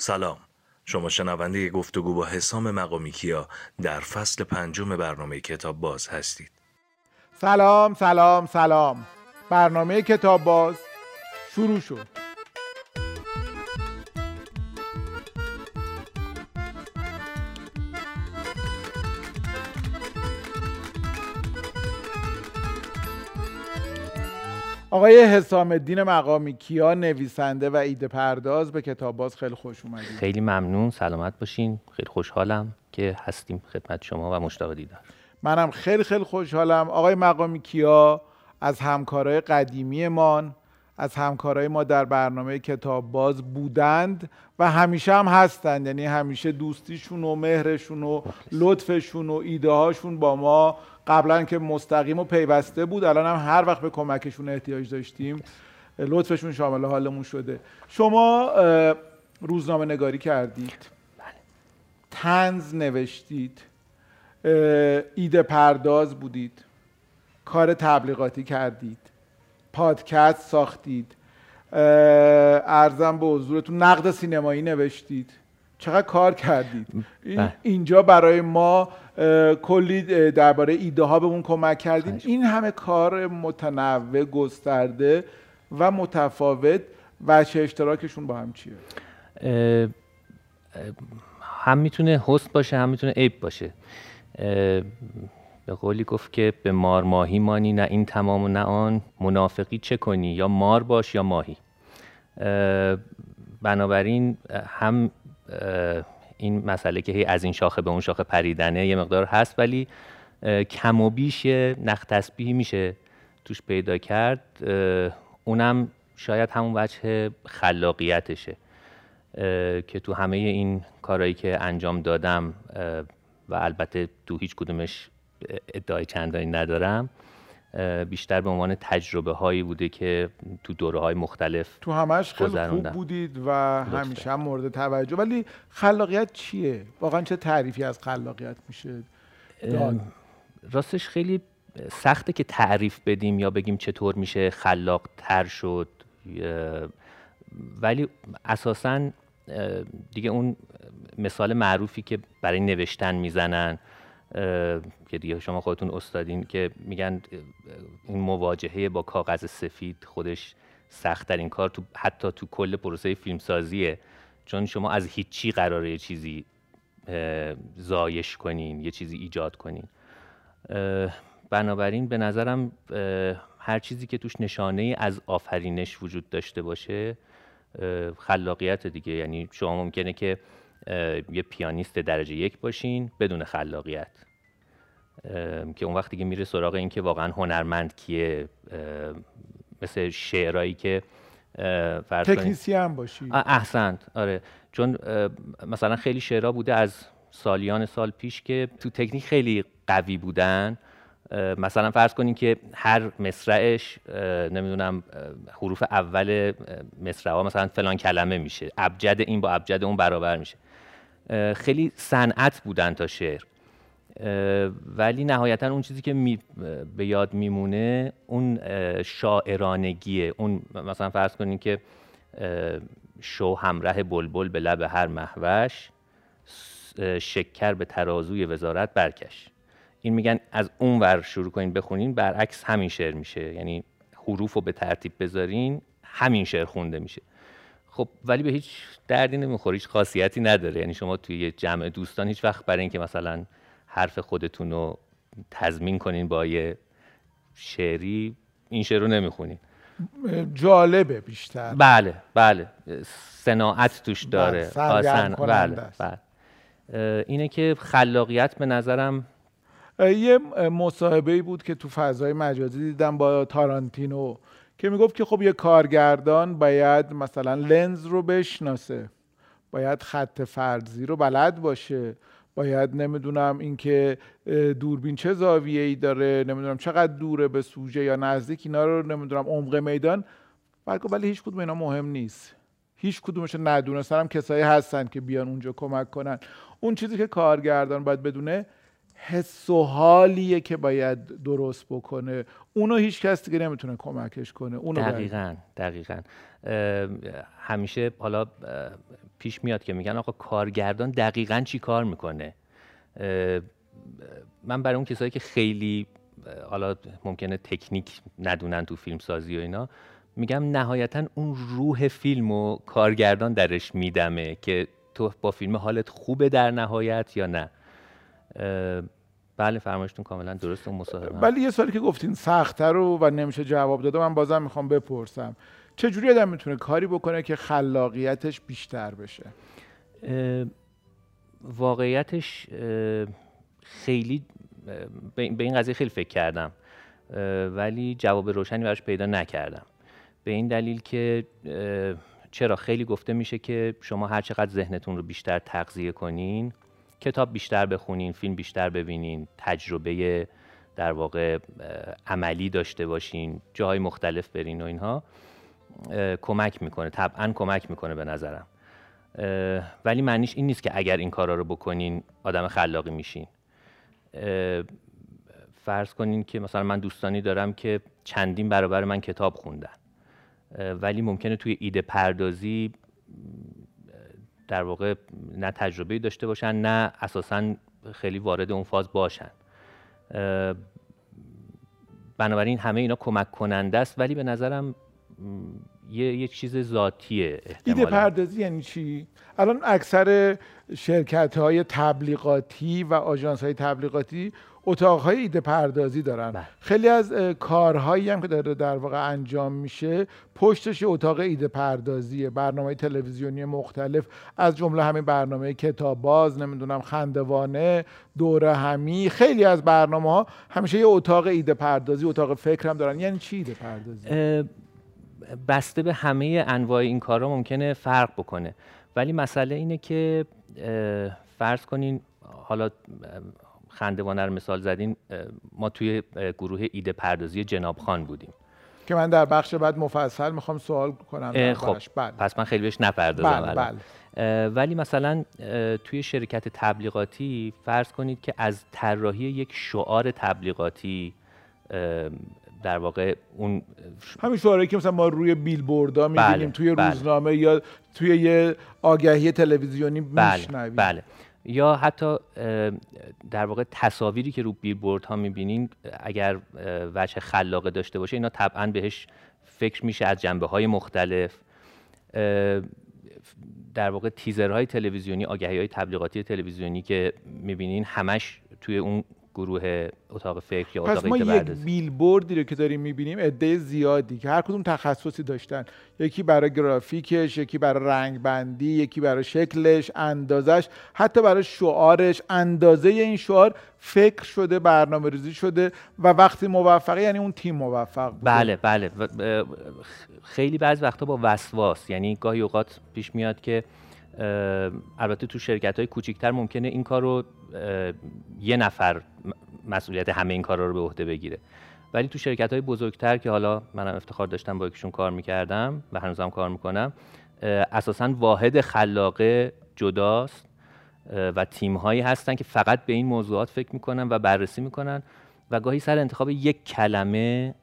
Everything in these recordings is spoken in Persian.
سلام. شما شنونده گفتگو با حسام مقامی کیا در فصل پنجم برنامه کتاب باز هستید. سلام سلام سلام. برنامه کتاب باز شروع شد. آقای حسام الدین مقامی کیا نویسنده و ایده پرداز به کتاب باز خیلی خوش اومدید. خیلی ممنون سلامت باشین. خیلی خوشحالم که هستیم خدمت شما و مشتاق دیدار. منم خیلی خیلی خوشحالم. آقای مقامی کیا از همکارای قدیمیمان از همکارای ما در برنامه کتاب باز بودند و همیشه هم هستند. یعنی همیشه دوستیشون و مهرشون و لطفشون و ایده هاشون با ما قبلا که مستقیم و پیوسته بود الان هم هر وقت به کمکشون احتیاج داشتیم لطفشون شامل حالمون شده. شما روزنامه نگاری کردید. تنز نوشتید. ایده پرداز بودید. کار تبلیغاتی کردید. پادکست ساختید. ارزم به حضورتون نقد سینمایی نوشتید. چقدر کار کردید؟ بله. اینجا برای ما کلی درباره ایده ها بهمون کمک کردید این همه کار متنوع گسترده و متفاوت. و چه اشتراکشون با هم چیه؟ هم می‌تونه حسن باشه هم می‌تونه عیب باشه. به قولی گفت که به مار ماهی مانی نه این تمام و نه آن. منافقی چه کنی؟ یا مار باش یا ماهی. بنابراین هم این مسئله که هی از این شاخه به اون شاخه پریدنه یه مقدار هست ولی کم و بیش نخ تسبیحی میشه توش پیدا کرد. اونم شاید همون وجه خلاقیتشه که تو همه این کارهایی که انجام دادم و البته تو هیچ کدومش ادعای چندانی ندارم. بیشتر به عنوان تجربه هایی بوده که تو دوره های مختلف تو همش خیلی خوب بودید و همیشه هم مورد توجه. ولی خلاقیت چیه؟ واقعا چه تعریفی از خلاقیت میشه؟ راستش خیلی سخته که تعریف بدیم یا بگیم چطور میشه خلاق تر شد ولی اساسا دیگه اون مثال معروفی که برای نوشتن می‌زنن که دیگه شما خودتون استادین که میگن این مواجهه با کاغذ سفید خودش سختترین کار تو حتی تو کل پروسه فیلمسازیه. چون شما از هیچی قراره یه چیزی زایش کنین یه چیزی ایجاد کنین. بنابراین به نظرم هر چیزی که توش نشانه از آفرینش وجود داشته باشه خلاقیت دیگه. یعنی شما ممکنه که یه پیانیست درجه یک باشین بدون خلاقیت. که اون وقتی که میره سراغ این که واقعا هنرمند کیه. مثل شعرهایی که تکنیسی هم باشی. احسنت. آره. چون مثلا خیلی شعرها بوده از سالیان سال پیش که تو تکنیک خیلی قوی بودن. مثلا فرض کنین که هر مصرعش نمی‌دونم حروف اول مصرع ها مثلا فلان کلمه میشه. ابجد این با ابجد اون برابر میشه. خیلی صنعت بودن تا شعر. ولی نهایتا اون چیزی که می به یاد میمونه اون شاعرانگیه اون مثلا فرض کنین که شو همراه بلبل به لب هر محوش شکر به ترازوی وزارت برکش. این میگن از اون ور شروع کنین بخونین برعکس همین شعر میشه. یعنی حروف رو به ترتیب بذارین همین شعر خونده میشه. خب ولی به هیچ دردی نمی‌خوره هیچ خاصیتی نداره. یعنی شما توی یه جمع دوستان هیچ وقت برای اینکه مثلا حرف خودتون رو تضمین کنین با یه شعری این شعر رو نمی‌خونین. جالبه بیشتر. بله بله. صناعت توش داره. بله, بله, بله. اینه که خلاقیت به نظرم یه مصاحبه بود که تو فضای مجازی دیدم با تارانتینو که می‌گفت که خب یه کارگردان باید مثلا لنز رو بشناسه باید خط فرضی رو بلد باشه باید نمی‌دونم اینکه دوربین چه زاویه ای داره نمی‌دونم چقدر دوره به سوژه یا نزدیک اینا رو نمی‌دونم عمق میدان. ولی هیچ کدوم اینا مهم نیست. هیچ کدومش ندونستن هم کسایی هستن که بیان اونجا کمک کنن. اون چیزی که کارگردان باید بدونه حس و حالیه که باید درست بکنه. اونو هیچ کس دیگه نمی‌تونه کمکش کنه. اونو دقیقا دقیقا. همیشه حالا پیش میاد که میگن آقا کارگردان دقیقا چی کار می‌کنه؟ من برای اون کسایی که خیلی حالا ممکنه تکنیک ندونن تو فیلم سازی و اینا میگم نهایتا اون روح فیلم و کارگردان درش میدمه که تو با فیلم حالت خوبه در نهایت یا نه. بله فرمایشتون کاملا درست اون مصاحبه ولی یه سوالی که گفتین سختتر رو و نمیشه جواب داده من بازم می‌خوام بپرسم. چجوری آدم می‌تونه کاری بکنه که خلاقیتش بیشتر بشه؟ واقعیتش خیلی به این قضیه خیلی فکر کردم. ولی جواب روشنی براش پیدا نکردم. به این دلیل که چرا خیلی گفته میشه که شما هر چقدر ذهنتون رو بیشتر تغذیه کنین کتاب بیشتر بخونین فیلم بیشتر ببینین تجربه در واقع عملی داشته باشین جاهای مختلف برین و اینها کمک می‌کنه طبعا کمک می‌کنه به نظرم. ولی معنیش این نیست که اگر این کارا رو بکنین آدم خلاقی میشین. فرض کنین که مثلا من دوستانی دارم که چندین برابر من کتاب خوندن. ولی ممکنه توی ایده پردازی در واقع نه تجربه داشته باشن نه اساسا خیلی وارد اون فاز باشن بنابراین همه اینا کمک کننده است ولی به نظرم یه, یه چیز ذاتیه ایده پردازی یعنی چی؟ الان اکثر شرکت های تبلیغاتی و آژانس های تبلیغاتی اتاقهای ایده پردازی دارن. بله. خیلی از کارهایی هم که داره در واقع انجام میشه پشتش اتاق ایده پردازیه برنامه تلویزیونی مختلف از جمله همین برنامه کتاب باز نمی‌دونم خندوانه دوره همی. خیلی از برنامه ها همیشه یه اتاق ایده پردازی اتاق فکر هم دارن. یعنی چی ایده پردازی؟ بسته به همه انواع این کارها ممکنه فرق بکنه. ولی مسئله اینه که فرض کنین حالا خندوانه رو مثال زدین ما توی گروه ایده پردازی جناب خان بودیم که من در بخش بعد مفصل می‌خوام سوال کنم خب بله. پس من خیلی بهش نپردازم بله, بله. ولی مثلا توی شرکت تبلیغاتی فرض کنید که از طراحی یک شعار تبلیغاتی در واقع اون همین شعاری که مثلا ما روی بیلبوردها می‌بینیم بله، توی بله. روزنامه یا توی یه آگهی تلویزیونی بله، میشنویم بله یا حتی در واقع تصاویری که رو بیلبورد ها می‌بینین اگر وجه خلاقه داشته باشه اینا طبعا بهش فکر میشه از جنبه های مختلف در واقع تیزرهای تلویزیونی آگهی های تبلیغاتی تلویزیونی که می‌بینین همش توی اون گروه اتاق فکر یا اتاق پس ما یک بیلبوردی رو که داریم می‌بینیم عده زیادی که هر کدوم تخصصی داشتن. یکی برای گرافیکش یکی برای رنگ بندی یکی برای شکلش اندازش حتی برای شعارش. اندازه این شعار فکر شده برنامه ریزی شده و وقتی موفقه یعنی اون تیم موفق بوده. بله بله. خیلی بعض وقتا با وسواس یعنی گاهی اوقات پیش میاد که البته تو شرکت های کوچیکتر ممکنه این کار رو یه نفر مسئولیت همه این کارا رو به عهده بگیره. ولی تو شرکت های بزرگتر که حالا منم افتخار داشتم با یکیشون کار می‌کردم و هنوزم کار می‌کنم اساسا واحد خلاقه جداست و تیم هایی هستن که فقط به این موضوعات فکر می‌کنن و بررسی می‌کنن و گاهی سر انتخاب یک کلمه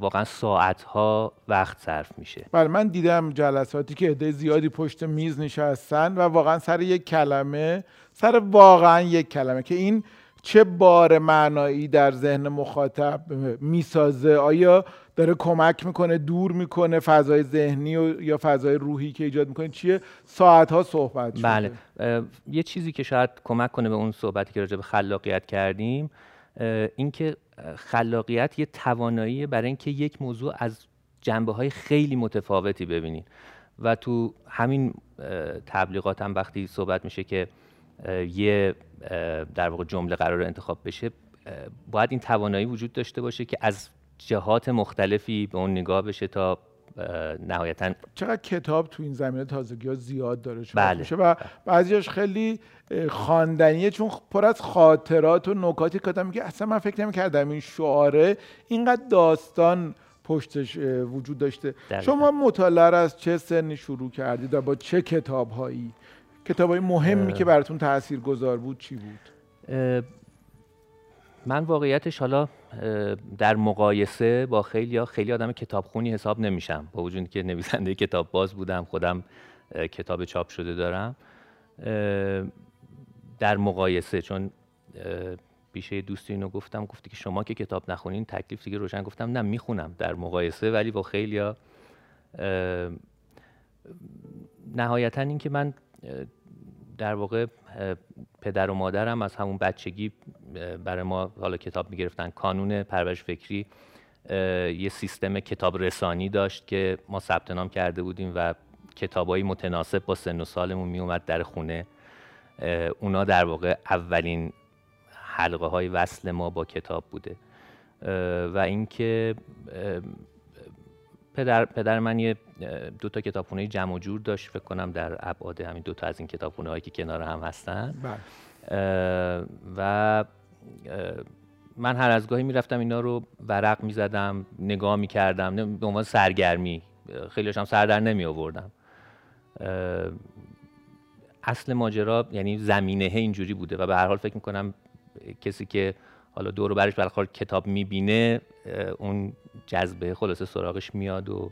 واقعا ساعت ها وقت صرف میشه. بله من دیدم جلساتی که عده زیادی پشت میز نشستن و واقعا سر یک کلمه سر واقعا یک کلمه که این چه بار معنایی در ذهن مخاطب می‌سازه؟ آیا داره کمک می‌کنه دور می‌کنه فضای ذهنی و یا فضای روحی که ایجاد می‌کنه؟ چیه؟ ساعت ها صحبت شده. بله یه چیزی که شاید کمک کنه به اون صحبتی که راجع به خلاقیت کردیم اینکه خلاقیت یه توانایی برای اینکه یک موضوع از جنبه های خیلی متفاوتی ببینین و تو همین تبلیغات هم وقتی صحبت میشه که یه در واقع جمله قرار انتخاب بشه باید این توانایی وجود داشته باشه که از جهات مختلفی به اون نگاه بشه تا نهایتا. چقدر کتاب تو این زمینه تازگی ها زیاد داره بله. میشه و بعضیش خیلی خواندنیه چون پر از خاطرات و نکاتی که میگه اصلا من فکر نمی‌کردم این شعاره اینقدر داستان پشتش وجود داشته. شما مطالعه از چه سنی شروع کردید و با چه کتاب هایی کتاب های مهمی که براتون تأثیر گذار بود چی بود؟ من واقعیتش حالا در مقایسه با خیلی خیلی آدم کتابخونی حساب نمیشم. با وجود که نویسنده کتاب باز بودم خودم کتاب چاپ شده دارم. در مقایسه چون پیشه دوستی اینو گفتم گفتی که شما که کتاب نخونین تکلیف دیگه روشن گفتم نه می‌خونم در مقایسه ولی با خیلی نهایتا این که من در واقع پدر و مادرم از همون بچگی برای ما حالا کتاب می‌گرفتن. کانون پرورش فکری یه سیستم کتاب رسانی داشت که ما ثبت نام کرده بودیم و کتابایی متناسب با سن و سالمون میومد در خونه. اونا در واقع اولین حلقه های وصل ما با کتاب بوده. و اینکه پدر, پدر من یه دو تا کتابخونه جمع و جور داشت فکر کنم در ابعاد همین دو تا از این کتابخونه هایی که کنار هم هستن. بله. و من هر از گاهی می‌رفتم اینا رو ورق می‌زدم نگاه می‌کردم به عنوان سرگرمی. خیلی هم سر در نمی آوردم اصل ماجرا یعنی زمینه اینجوری بوده و به هر حال فکر می‌کنم کسی که حالا دور برش برخورد کتاب می‌بینه اون جذبه خلاصه سراغش میاد و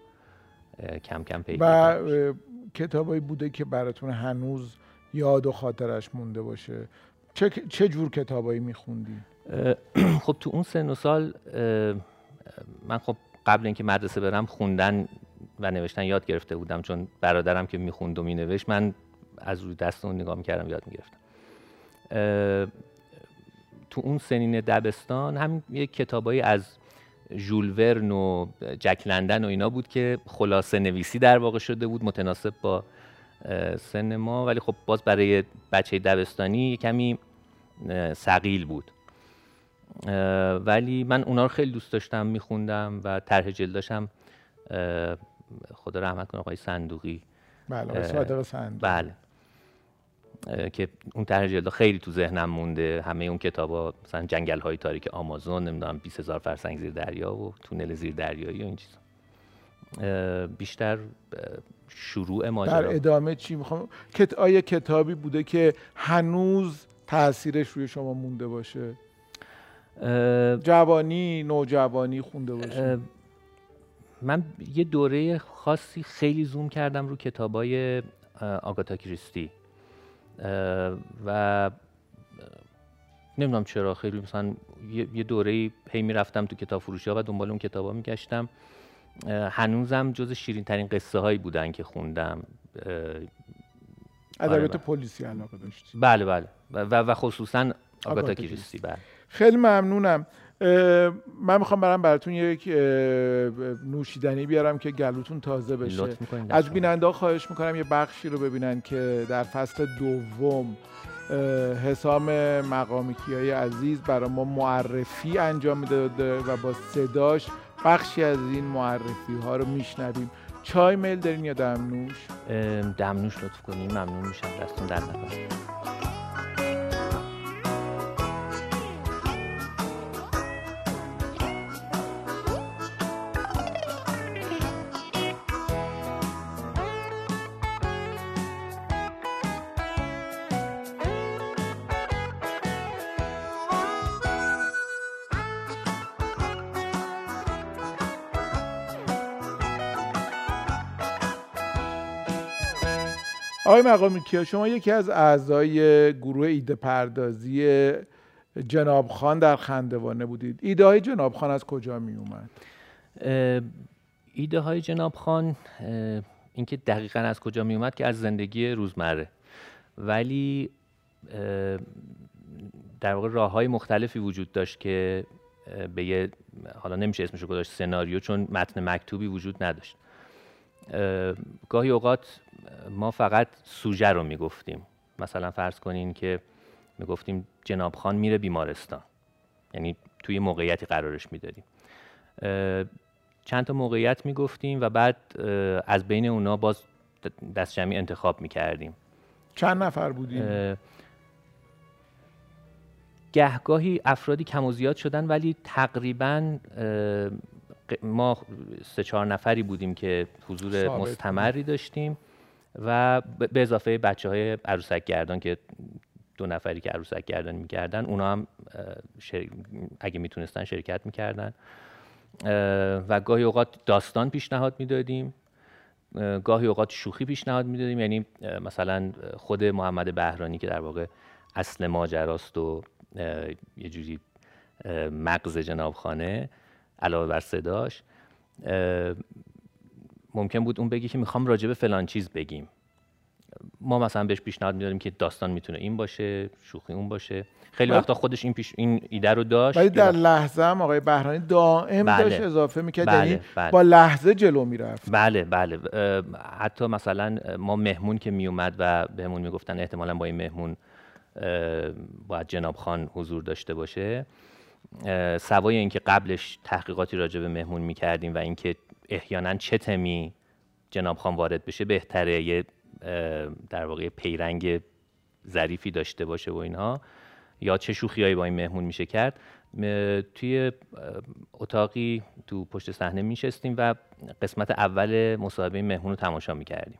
کم کم پیدا و کتابایی بوده که براتون هنوز یاد و خاطرش مونده باشه. چه, چه جور کتابایی میخوندی؟ خب تو اون سن و سال من خب قبل اینکه مدرسه برم خوندن و نوشتن یاد گرفته بودم چون برادرم که می‌خوند و مینوشت من از روی دست اون نگاه می‌کردم یاد می‌گرفتم. تو اون سنین دبستان هم یه کتابایی از ژول ورن و جک لندن و اینا بود که خلاصه نویسی در واقع شده بود متناسب با سن ما ولی خب باز برای بچه دبستانی کمی سقیل بود. ولی من اونا رو خیلی دوست داشتم میخوندم و طرح جلداشم خدا رحمت کنه آقای صندوقی. بله صادق صندوقی. بله. که اون طرح جلد خیلی تو ذهنم مونده. همه اون کتابا مثلا جنگل های تاریک آمازون نمی‌دونم 20000 هزار فرسنگ زیر دریا و تونل زیر دریایی و این چیزا. بیشتر شروع ماجرا. در ادامه چی می‌خوام؟ کت آیا کتابی بوده که هنوز تاثیرش روی شما مونده باشه؟ جوانی نوجوانی خونده باشه؟ من یه دوره خاصی خیلی زوم کردم رو کتابای آگاتا کریستی. و نمی‌دونم چرا. خیلی مثلا یه دوره هی می‌رفتم تو کتاب فروشی ها و دنبال اون کتابا میگشتم. هنوزم جز شیرین ترین قصه هایی بودن که خوندم. ادبیات آره پلیسی علاقه داشتی. بله بله. و, و خصوصا آگاتا کریستی. بله. خیلی ممنونم. من می‌خوام برم براتون یک نوشیدنی بیارم که گلوتون تازه بشه. از بیننده خواهش می‌کنم یه بخشی رو ببینن که در فصل دوم حسام مقامیکی های عزیز برای ما معرفی انجام می‌داده و با صداش بخشی از این معرفی ها رو میشنویم. چای میل دارین یا دمنوش؟ دمنوش لطف کنیم ممنون میشم. دستون در نکنم آقای مقامی کیا؟ شما یکی از اعضای گروه ایده پردازی جناب خان در خندوانه بودید. ایده های جناب خان از کجا می اومد؟ ایده های جناب خان اینکه دقیقا از کجا می اومد که از زندگی روزمره. ولی در واقع راه های مختلفی وجود داشت که به یه حالا نمیشه اسمشو گذاشت سناریو چون متن مکتوبی وجود نداشت. گاهی اوقات ما فقط سوژه رو می‌گفتیم. مثلا فرض کنین که می‌گفتیم جناب خان میره بیمارستان. یعنی توی موقعیتی قرارش می‌دادیم. چند تا موقعیت می‌گفتیم و بعد از بین اونا باز دست جمعی انتخاب می‌کردیم. چند نفر بودیم؟ گهگاهی افرادی کم و زیاد شدن ولی تقریبا ما سه چهار نفری بودیم که حضور مستمری داشتیم و به اضافه بچه های عروسک گردان که دو نفری که عروسک گردان می‌کردن اونا هم اگه می‌تونستن شرکت می‌کردن. و گاهی اوقات داستان پیشنهاد می‌دادیم گاهی اوقات شوخی پیشنهاد می‌دادیم. یعنی مثلا خود محمد بهرانی که در واقع اصل ماجراست و یه جوری مغز جنابخانه علاوه بر صداش ممکن بود اون بگی که می‌خوام راجع به فلان چیز بگیم ما مثلا بهش پیشنهاد می‌دادیم که داستان می‌تونه این باشه شوخی اون باشه خیلی وقتا خودش این پیش این ایده رو داشت ولی در لحظه هم آقای بهرانی دائم بله. داشت اضافه می‌کرد بله. یعنی بله. با لحظه جلو می‌رفت بله بله حتی مثلا ما مهمون که میومد و بهمون می‌گفتن احتمالا با این مهمون باید جناب خان حضور داشته باشه سوای اینکه قبلش تحقیقاتی راجع به مهمون می‌کردیم و اینکه احیانا چه تمی جناب خان وارد بشه بهتره یه در واقع پیرنگ ظریفی داشته باشه و اینها یا چه شوخیایی با این مهمون میشه کرد. توی اتاقی تو پشت صحنه میشستیم و قسمت اول مصاحبه مهمون رو تماشا می‌کردیم.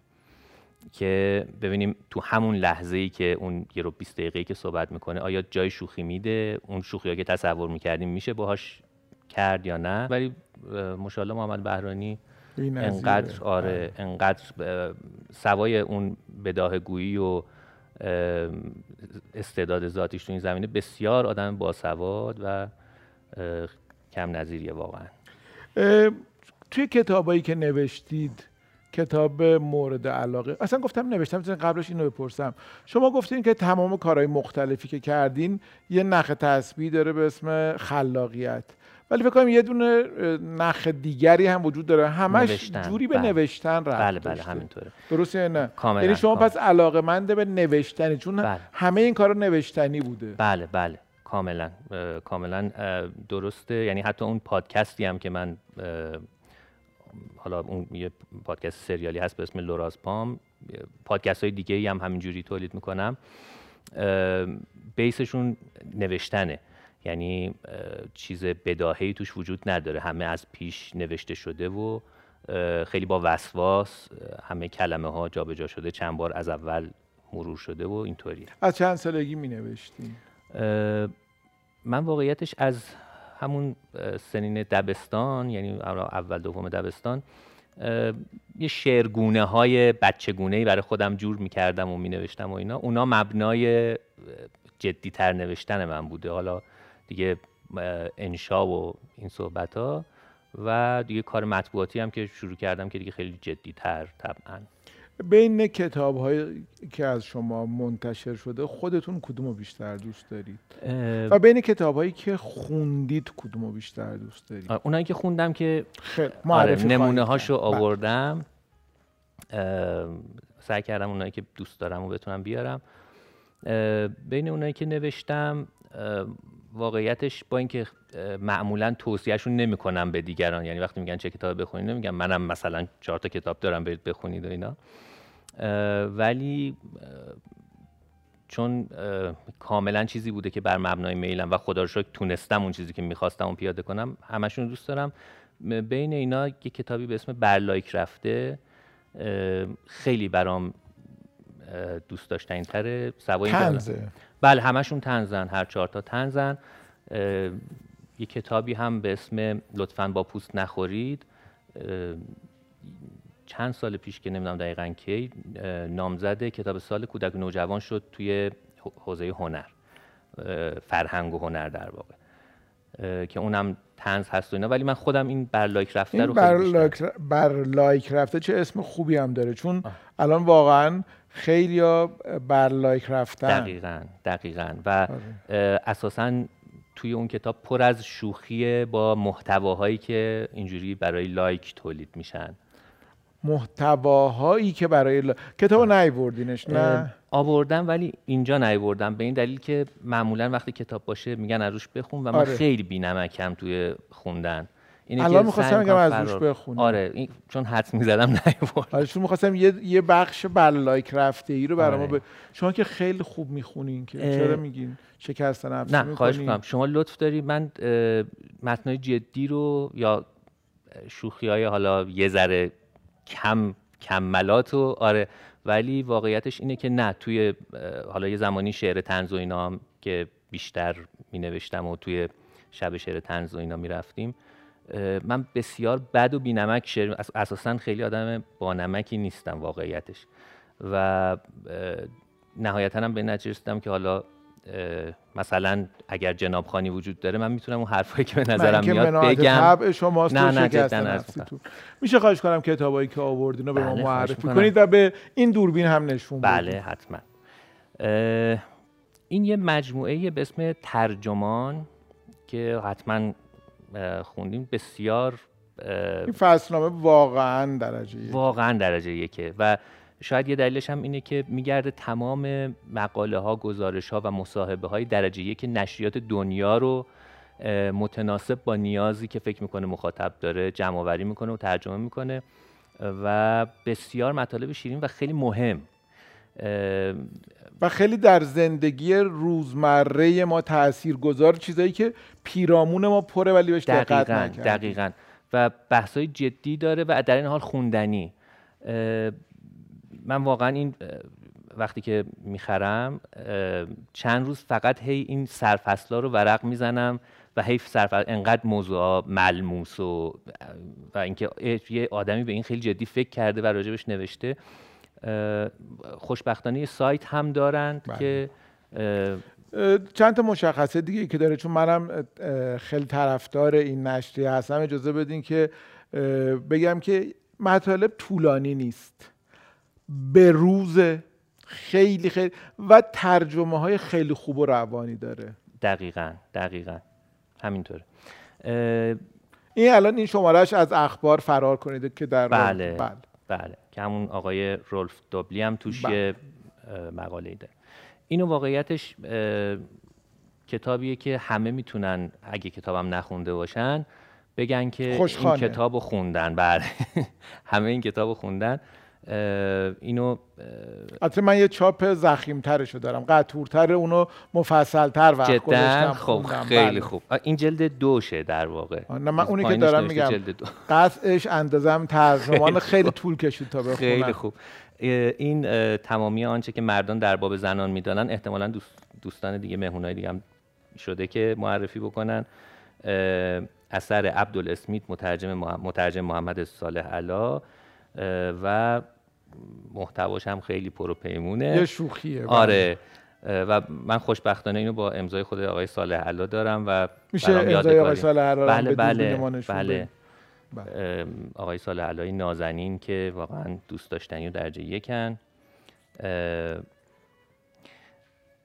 که ببینیم تو همون لحظه ای که اون یه رو 20 دقیقه که صحبت می‌کنه آیا جای شوخی میده؟ اون شوخی که تصور می‌کردیم میشه باهاش کرد یا نه؟ ولی مشالله محمد بهرانی انقدر آره بله. انقدر سوای اون بداه گویی و استعداد ذاتیش تو این زمینه بسیار آدم باسواد و کم نظیریه واقعا. توی کتابایی که نوشتید کتاب مورد علاقه. اصلا گفتم نوشتم قبلش اینو بپرسم. شما گفتین که تمام کارهای مختلفی که کردین یه نخ تسبیح داره به اسم خلاقیت. ولی فکر کنم یه دونه نخ دیگری هم وجود داره. همش نوشتن. جوری به بله. نوشتن رفت بله بله همینطوره. درسته نه؟ یعنی شما پس علاقه منده به نوشتنی چون بله. همه این کارا نوشتنی بوده. بله بله. کاملا کاملا درسته. یعنی حتی اون پادکستی هم که من حالا اون یه پادکست سریالی هست به اسم لوراز پام پادکست های دیگه ای هم همینجوری تولید می‌کنم. بیسشون نوشتنه. یعنی چیز بداهی توش وجود نداره. همه از پیش نوشته شده و خیلی با وسواس همه کلمه ها جابجا شده. چند بار از اول مرور شده و اینطوری. از چند سالگی می؟ من واقعیتش از همون سنین دبستان یعنی اول دوم دبستان یه شعرگونه های بچگونه برای خودم جور می‌کردم و مینوشتم و اینا. اونا مبنای جدیتر نوشتن من بوده. حالا دیگه انشا و این صحبت ها و دیگه کار مطبوعاتی هم که شروع کردم که دیگه خیلی جدی تر طبعا. بین کتاب هایی که از شما منتشر شده خودتون کدوم رو بیشتر دوست دارید؟ و بین کتاب هایی که خوندید کدوم رو بیشتر دوست دارید؟ اونایی که خوندم که آره نمونه هاشو. آوردم. سعی کردم اونایی که دوست دارم و بتونم بیارم. بین اونایی که نوشتم واقعیتش با اینکه معمولا توصیهشون نمی‌کنم به دیگران. یعنی وقتی میگن چه کتاب بخونید نمیگم منم مثلا چهار تا کتاب دارم برید بخونید و اینا. ولی چون کاملا چیزی بوده که بر مبنای میلم و خدا رو تونستم اون چیزی که می‌خواستم اون پیاده کنم همشون دوست دارم. بین اینا یه کتابی به اسم برلایک رفته. خیلی برام دوست داشتنی تره سوای تنزه بله همشون تنزن هر چهار تا تنزن یه کتابی هم به اسم لطفا با پوست نخورید. چند سال پیش که نمی‌دونم دقیقا کی نامزد کتاب سال کودک نوجوان شد توی حوزه هنر فرهنگ و هنر در واقع. که اونم طنز هست و اینا. ولی من خودم این بر لایک رفته این رو لایک, بر لایک رفته چه اسم خوبی هم داره. چون الان واقعا خیلی بر لایک رفتن. دقیقا دقیقا. و آره. اساسا توی اون کتاب پر از شوخی با محتواهایی که اینجوری برای لایک تولید میشن. محتواهایی که برای ل... کتاب نیوردینش نه؟ آوردم ولی اینجا نیوردم به این دلیل که معمولا وقتی کتاب باشه میگن از روش بخون و من آره. خیلی بینمکم توی خوندن. اینه الان می‌خواستم بگم از روش بخونم آره این چون حد می‌زدم نیوردم آره چون می‌خواستم یه یه بخش بلایک رفته ای رو برای آره. ب... شما که خیلی خوب می‌خونین که چرا میگین شکستن نفس نه خواهش می‌کنم. شما لطف داری من متنای جدی رو یا شوخی های حالا یه ذره کم کملات و آره ولی واقعیتش اینه که نه توی حالا یه زمانی شعر تنز و اینا هم که بیشتر می نوشتم و توی شب شعر تنز و اینا می رفتیم من بسیار بد و بینمک شعر اساسا خیلی آدم با نمکی نیستم واقعیتش. و نهایتا هم به نتیجه رسیدم که حالا مثلا اگر جناب خانی وجود داره من می‌تونم اون حرفایی که به نظرم میاد بگم. شماست نه نه جدا میشه خواهش کنم کتابایی که آوردین رو به ما بله، معرفی کنید و به این دوربین هم نشون بله حتما. این یه مجموعه به اسم ترجمان که حتما خوندیم بسیار این فصلنامه واقعا درجه واقعا درجه یکه. و شاید یه دلیلش هم اینه که میگرده تمام مقاله ها گزارش ها و مصاحبه های درجه یک نشریات دنیا رو متناسب با نیازی که فکر می‌کنه مخاطب داره جمع آوری می‌کنه و ترجمه می‌کنه و بسیار مطالب شیرین و خیلی مهم. و خیلی در زندگی روزمره ما تأثیر گذار چیزایی که پیرامون ما پره ولی بهش دقت نکردیم دقیقا. و بحثای جدی داره و در این حال خوندنی. من واقعا این وقتی که می‌خرم چند روز فقط هی این سرفصلا رو ورق می‌زنم و هی سرفصل انقدر موضوع ملموس و و اینکه یه آدمی به این خیلی جدی فکر کرده و راجبش نوشته. خوشبختانه سایت هم دارند بله. که چند تا مشخصه دیگه که داره چون منم خیلی طرفدار این نشریه هستم. اجازه بدین که بگم که مطالب طولانی نیست. به روز خیلی خیلی و ترجمه های خیلی خوب و روانی داره. دقیقا دقیقا. همینطوره. این الان این شمارش از اخبار فرار کنید که در بله بله, بله. که همون آقای رولف دوبلی هم توش بله. یه مقاله ای داره اینو واقعیتش کتابیه که همه می‌تونن اگه کتابم نخونده باشن بگن که این کتاب خوندن. بله. همه این کتاب خوندن. اینو البته من یه چاپ زخیم ترشو دارم. قطورتر اونو مفصل تر وقت گذاشتم خب خیلی بله. خوب. این جلد دوشه در واقع. نه من اونی که دارم میگم. قطعش اندازم ترجمان خیلی طول کشید تا بخونم. خیلی خوب. این تمامی آنچه که مردان در باب زنان می‌دانن احتمالا دوستان دیگه مهمونای دیگه هم شده که معرفی بکنن. اثر عبدالاسمیت مترجم مترجم محمد صالح علا و محتواش هم خیلی پروپیمونه یه شوخیه بله. آره و من خوشبختانه اینو با امضای خود آقای صالح علا دارم و میشه امضای آقای صالح علا بله بله بله. بله. آقای صالح علایی نازنین که واقعا دوست داشتنی و درجه یکن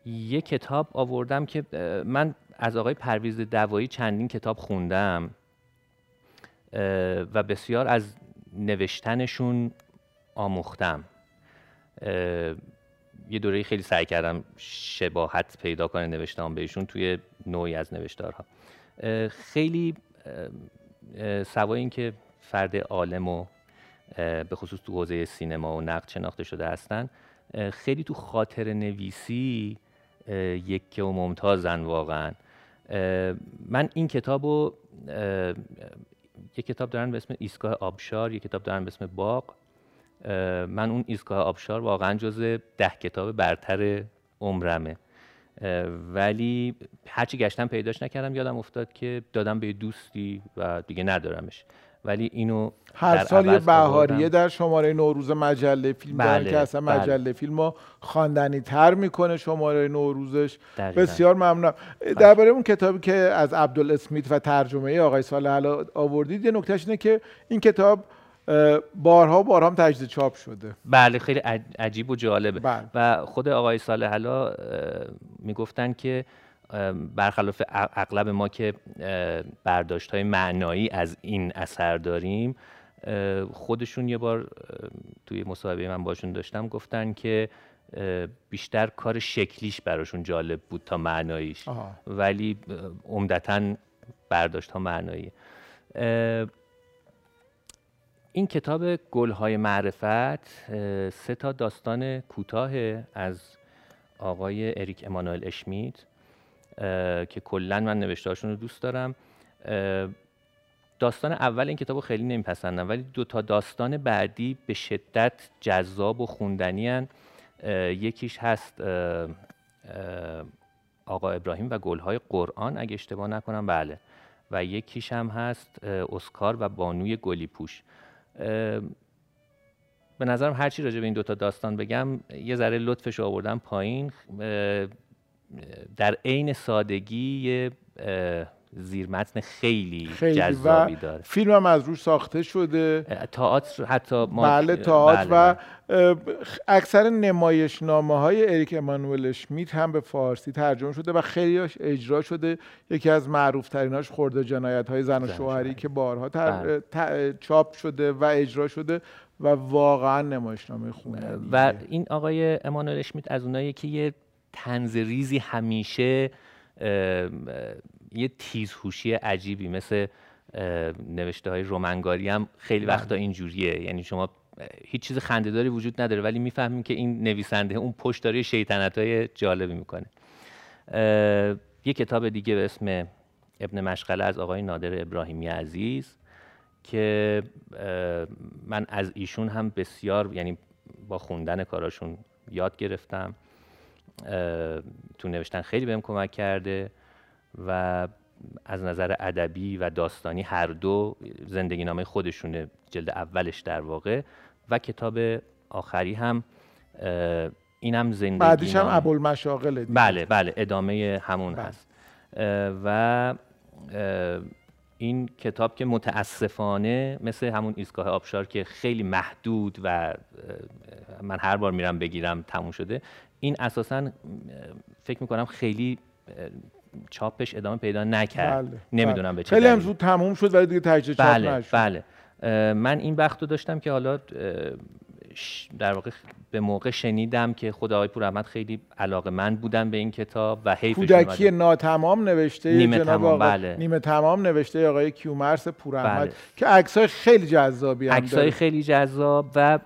یه کتاب آوردم که من از آقای پرویز دوایی چندین کتاب خوندم و بسیار از نوشتنشون آموختم. یه دوره خیلی سعی کردم شباهت پیدا کنه نوشتم بهشون توی نوعی از نوشتارها. خیلی سوای اینکه فرد عالم و به خصوص تو حوزه سینما و نقد شناخته شده هستن خیلی تو خاطر نویسی یکه و ممتازن واقعا. من این کتاب رو یک کتاب دارن به اسم ایستگاه آبشار یک کتاب دارن به اسم باغ. من اون ایستگاه آبشار واقعا جز ده کتاب برتر عمرمه. ولی هرچی گشتم پیداش نکردم یادم افتاد که دادم به دوستی و دیگه ندارمش. ولی اینو هر سال یه بهاریه در شماره نوروز مجله فیلم بله، که اصلا بله. مجله فیلم رو خواندنی تر می‌کنه شماره نوروزش دقیقا. بسیار ممنونم. درباره اون کتابی که از عبدالاسمیت و ترجمه آقای صالح آوردید یه نکتهش اینه که این کتاب بارها بارها هم تجدید چاپ شده. بله خیلی عجیب و جالبه. بله. و خود آقای صالح حالا می‌گفتن که برخلاف اغلب ما که برداشت های معنایی از این اثر داریم خودشون یه بار توی مصاحبه من باشون داشتم گفتن که بیشتر کار شکلیش براشون جالب بود تا معناییش. ولی عمدتا برداشت ها معنایی این کتاب گلهای معرفت سه تا داستان کوتاه از آقای اریک امانوئل اشمیت که کلا من نوشتهاشون رو دوست دارم. داستان اول این کتاب رو خیلی نمیپسندم ولی دو تا داستان بعدی به شدت جذاب و خوندنی هن. یکیش هست آقا ابراهیم و گلهای قرآن اگه اشتباه نکنم بله. و یکیش هم هست اسکار و بانوی گلیپوش. به نظرم هرچی راجع به این دوتا داستان بگم یه ذره لطفش آوردم پایین. در عین سادگی یه زیرمتن خیلی, خیلی. جذابی داره. فیلم هم از روش ساخته شده. تئاتر حتی ما بله تئاتر بله و بله. اکثر نمایشنامه های اریک امانوئل اشمیت هم به فارسی ترجمه شده و خیلیش اجرا شده. یکی از معروف تریناش خورده جنایت های زن و شوهری که بارها تر... بله. چاپ شده و اجرا شده و واقعا نمایشنامه خونه و این آقای امانوئل اشمیت از اونایی که یه تنز ریزی همیشه یه تیزهوشی عجیبی مثل نوشته های رومنگاری هم خیلی بله. وقتا اینجوریه. یعنی شما هیچ چیز خندهداری وجود نداره ولی می‌فهمیم که این نویسنده اون پشتاری شیطنت های جالبی می‌کنه. یه کتاب دیگه به اسم ابن مشغله از آقای نادر ابراهیمی عزیز که من از ایشون هم بسیار یعنی با خوندن کاراشون یاد گرفتم. تو نوشتن خیلی بهم کمک کرده. و از نظر ادبی و داستانی هر دو زندگی نامه خودشونه جلد اولش در واقع و کتاب آخری هم این هم زندگی بعدیش هم ابوالمشاغل بله بله ادامه همون بله. هست. و این کتاب که متاسفانه مثل همون ایستگاه آبشار که خیلی محدود و من هر بار میرم بگیرم تموم شده این اساسا فکر می‌کنم خیلی چاپش ادامه پیدا نکرد بله. نمی‌دونم به چه خیلی هم زود تموم شد ولی دیگه تجدید چاپ بله. نشد بله من این بخت رو داشتم که حالا در واقع به موقع شنیدم که خود آقای پور خیلی علاقه من بودن به این کتاب و حیفش کودکی ناتمام نوشته نیمه تمام بله. نیمه تمام نوشته آقای کیومرس پور بله. که عکسای خیلی جذابی هم عکسای خیلی جذاب و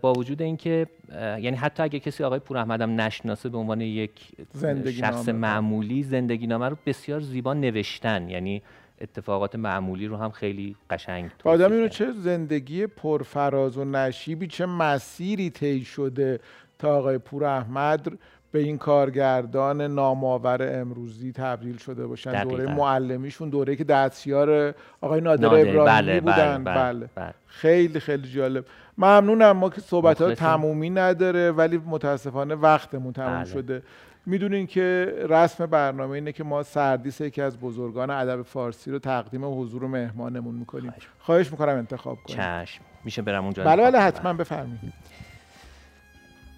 با وجود اینکه یعنی حتی اگه کسی آقای پور هم نشناسه به عنوان یک زندگی شخص معمولی زندگی نامه رو بسیار زیبا نوشتن یعنی اتفاقات معمولی رو هم خیلی قشنگ آدم اینو چه زندگی پرفراز و نشیبی چه مسیری طی شده تا آقای پور احمد به این کارگردان نامآور امروزی تبدیل شده باشن؟ دوره معلمیشون دوره که دستیار آقای نادر, نادر. ابراهیمی بله، بودن. بله, بله, بله. بله. خیلی خیلی جالب. ممنونم ما که صحبت ها تمومی نداره ولی متاسفانه وقتمون تموم بله. شده. می‌دونین که رسم برنامه اینه که ما سردیس یکی از بزرگان ادب فارسی رو تقدیم حضور و مهمانمون می‌کنیم. خواهش می‌کنم انتخاب کنیم چشم. میشه برم اونجا بله بله حتما. بفرمایید.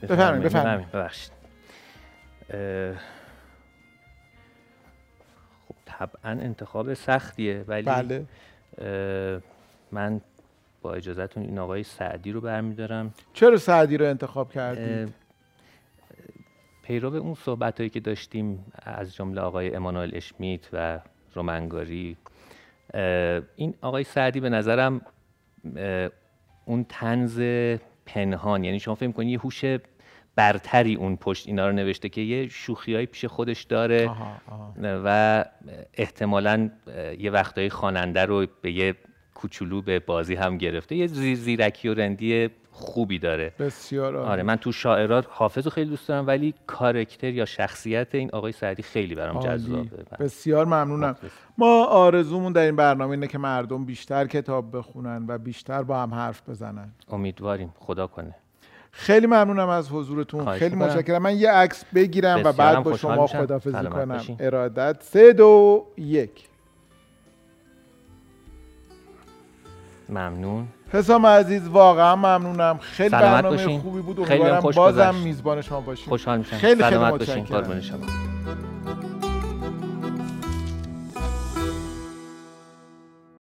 بفرمایید بفرمایید ببخشید. خب طبعا انتخاب سختیه ولی بله. من با اجازهتون این آقای سعدی رو برمیدارم. چرا سعدی رو انتخاب کردید؟ پیرو اون صحبت هایی که داشتیم از جمله آقای امانوئل اشمیت و رومنگاری این آقای سعدی به نظرم اون تنز پنهان یعنی شما فکر کنید یه هوش برتری اون پشت اینا رو نوشته که یه شوخی پیش خودش داره و احتمالا یه وقتایی خواننده رو به یه کوچولو به بازی هم گرفته یه زیرکی و رندی خوبی داره. بسیار آره من تو شاعرات حافظ رو خیلی دوست دارم ولی کارکتر یا شخصیت این آقای سعدی خیلی برام جذابه. بسیار ممنونم. ما آرزومون در این برنامه اینه که مردم بیشتر کتاب بخونن و بیشتر با هم حرف بزنن. امیدواریم. خدا کنه. خیلی ممنونم از حضورتون. خیلی متشکرم. من یه عکس بگیرم و بعد با شما خدافزی کنم. ارادت. سه دو یک. ممنون. حسام عزیز واقعا ممنونم. خیلی برنامه خوبی بود. امیدوارم بازم میزبان شما باشیم خوشحال میشم. خیلی خیلی متشکرم.